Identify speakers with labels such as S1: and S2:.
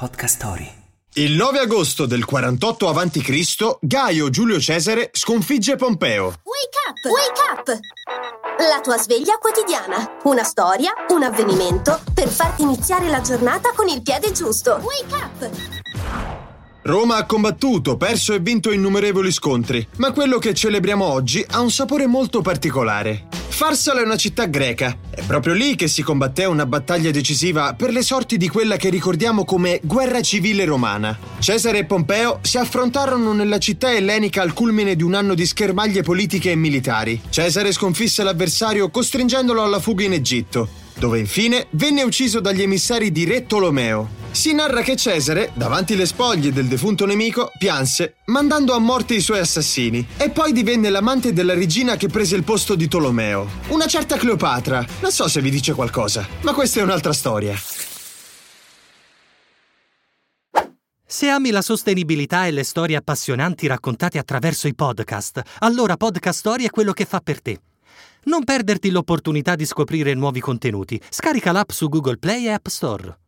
S1: Podcast Story.
S2: Il 9 agosto del 48 a.C., Gaio Giulio Cesare sconfigge Pompeo.
S3: Wake up! Wake up! La tua sveglia quotidiana. Una storia, un avvenimento per farti iniziare la giornata con il piede giusto. Wake up!
S2: Roma ha combattuto, perso e vinto innumerevoli scontri, ma quello che celebriamo oggi ha un sapore molto particolare. Farsala è una città greca. È proprio lì che si combatté una battaglia decisiva per le sorti di quella che ricordiamo come guerra civile romana. Cesare e Pompeo si affrontarono nella città ellenica al culmine di un anno di schermaglie politiche e militari. Cesare sconfisse l'avversario costringendolo alla fuga in Egitto, dove infine venne ucciso dagli emissari di Re Tolomeo. Si narra che Cesare, davanti alle spoglie del defunto nemico, pianse, mandando a morte i suoi assassini, e poi divenne l'amante della regina che prese il posto di Tolomeo. Una certa Cleopatra. Non so se vi dice qualcosa, ma questa è un'altra storia.
S4: Se ami la sostenibilità e le storie appassionanti raccontate attraverso i podcast, allora Podcast Story è quello che fa per te. Non perderti l'opportunità di scoprire nuovi contenuti. Scarica l'app su Google Play e App Store.